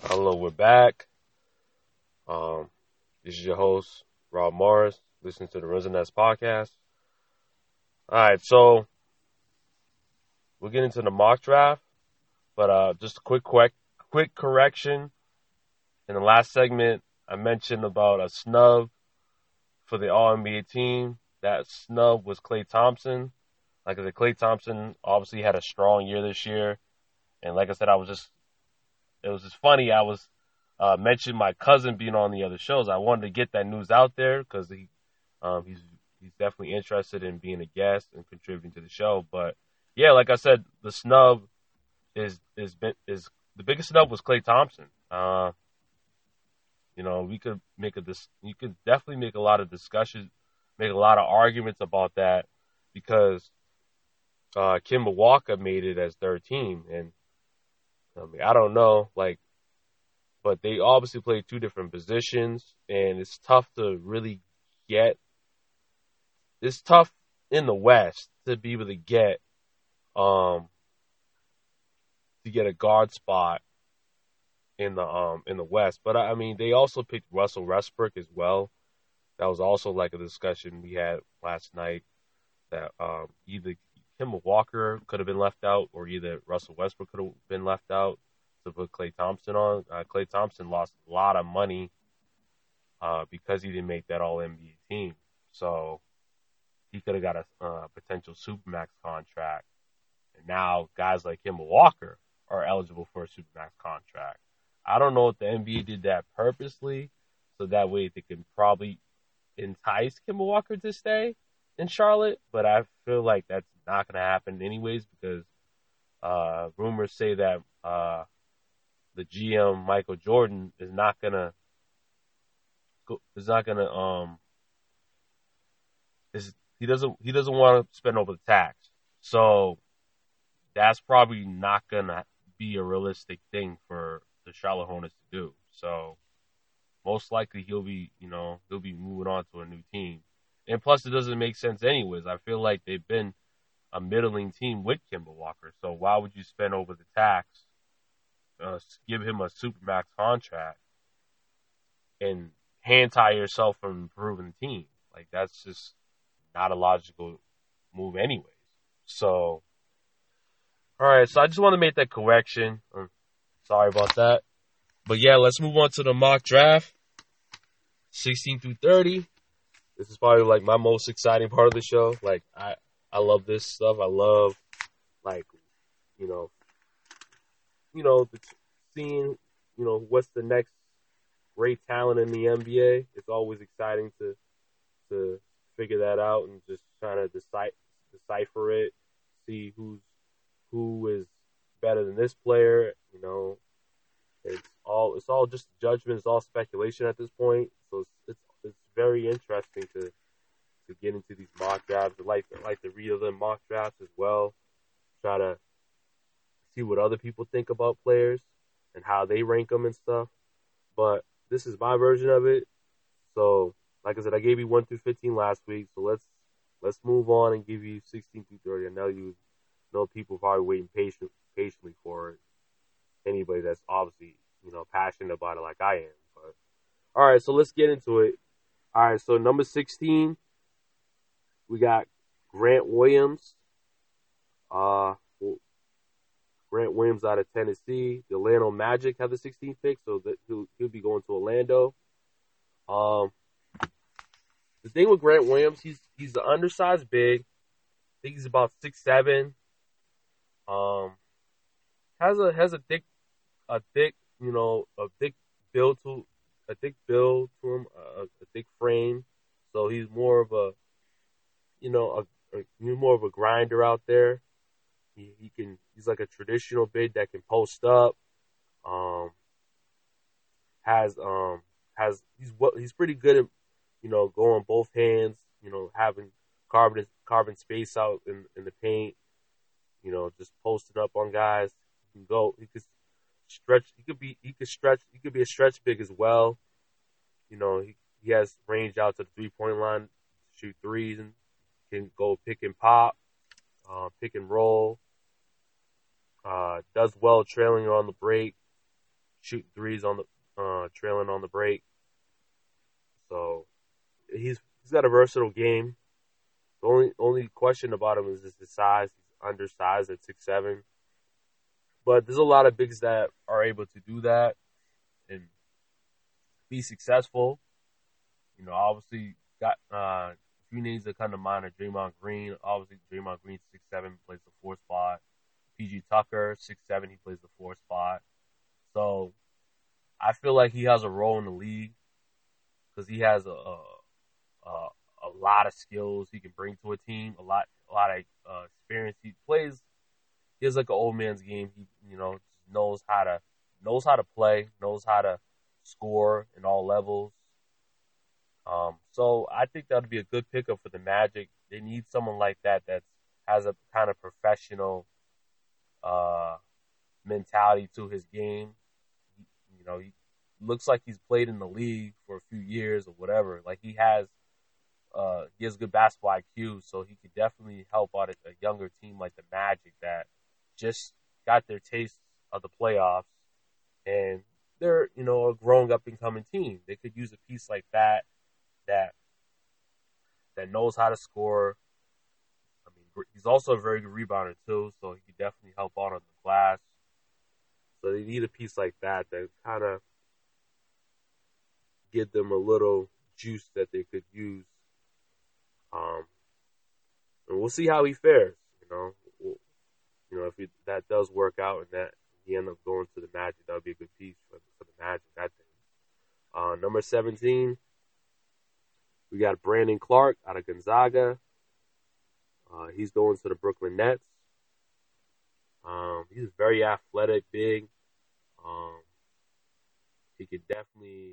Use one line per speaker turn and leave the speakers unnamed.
Hello, we're back. Um, this is your host, Rob Morris. Listen to the Residence podcast. All right, so we'll get into the mock draft, but uh, just a quick, quick, quick correction. In the last segment, I mentioned about a snub for the All NBA team. That snub was Klay Thompson. Like I said, Klay Thompson obviously had a strong year this year, and like I said, I was just it was just funny. I was uh, mentioning my cousin being on the other shows. I wanted to get that news out there because he um, he's he's definitely interested in being a guest and contributing to the show. But yeah, like I said, the snub is is is the biggest snub was Klay Thompson. Uh, you know, we could make a dis- you could definitely make a lot of discussions, make a lot of arguments about that because uh, Kemba Walker made it as third team, and I mean, I don't know, like, but they obviously play two different positions, and it's tough to really get. It's tough in the West to be able to get, um, to get a guard spot in the um in the West. But I mean, they also picked Russell Westbrook as well. That was also like a discussion we had last night that um either Kemba Walker could have been left out, or either Russell Westbrook could have been left out to put Klay Thompson on. Uh, Klay Thompson lost a lot of money uh, because he didn't make that All NBA team. So he could have got a uh, potential supermax contract. And now guys like Kemba Walker are eligible for a supermax contract. I don't know if the NBA did that purposely, so that way they can probably entice Kemba Walker to stay in Charlotte, but I feel like that's not going to happen anyways because uh, rumors say that uh, the GM Michael Jordan is not gonna is not gonna um is he doesn't he doesn't want to spend over the tax, so that's probably not gonna be a realistic thing for the Charlotte Hornets to do. So most likely he'll be you know he'll be moving on to a new team. And plus, it doesn't make sense anyways. I feel like they've been a middling team with Kemba Walker. So why would you spend over the tax, uh, give him a supermax contract, and hand tie yourself from improving the team? Like that's just not a logical move, anyways. So, all right. So I just want to make that correction. I'm sorry about that. But yeah, let's move on to the mock draft. 16 through 30. This is probably like my most exciting part of the show. Like I, I love this stuff. I love like, you know, you know, the, seeing, you know, what's the next great talent in the NBA. It's always exciting to to figure that out and just trying to decipher decipher it, see who's who is better than this player. You know, it's all it's all just judgment. It's all speculation at this point. So it's it's, it's very interesting to to get into these mock drafts. I like I like to read other mock drafts as well. Try to see what other people think about players and how they rank them and stuff. But this is my version of it. So, like I said, I gave you one through fifteen last week. So let's let's move on and give you sixteen through thirty. I know you know people probably waiting patient, patiently for it. Anybody that's obviously you know passionate about it like I am. But all right, so let's get into it. All right, so number sixteen, we got Grant Williams. Uh, Grant Williams out of Tennessee. The Orlando Magic have the 16th pick, so that he'll, he'll be going to Orlando. Um, the thing with Grant Williams, he's he's the undersized big. I think he's about six seven. Um, has a has a thick, a thick, you know, a thick build to a thick build to him, a, a thick frame. So he's more of a, you know, a, a more of a grinder out there. He, he can he's like a traditional big that can post up. Um, has um has he's what he's pretty good at you know going both hands. You know having carbon carbon space out in in the paint. You know just posting up on guys. He can go. He could stretch. He could be. He could stretch. He could be a stretch big as well. You know he he has range out to the three point line, shoot threes, and can go pick and pop, uh, pick and roll. Uh, does well trailing on the break, shooting threes on the uh, trailing on the break. So he's he's got a versatile game. The only only question about him is his size. He's undersized at six seven. But there's a lot of bigs that are able to do that and be successful. You know, obviously got uh, few names that come to mind are Draymond Green. Obviously, Draymond Green six seven plays the four spot. PJ Tucker six seven he plays the four spot. So I feel like he has a role in the league because he has a, a, a a lot of skills he can bring to a team, a lot a lot of uh, experience. He plays he has like an old man's game. He you know knows how to knows how to play, knows how to score in all levels. Um, so I think that would be a good pickup for the Magic. They need someone like that that has a kind of professional uh, mentality to his game. You know, he looks like he's played in the league for a few years or whatever. Like he has, uh, he has good basketball IQ, so he could definitely help out a, a younger team like the Magic that just got their taste of the playoffs and they're you know a growing up and coming team. They could use a piece like that that that knows how to score. I mean, he's also a very good rebounder too, so he could definitely help out on the glass. So they need a piece like that that kind of give them a little juice that they could use. Um, and we'll see how he fares. You know, we'll, you know if he, that does work out and that he end up going to the Magic, that would be a good piece for, for the Magic. I think. Uh, number seventeen, we got Brandon Clarke out of Gonzaga. Uh, he's going to the Brooklyn Nets. Um, he's very athletic, big. Um, he could definitely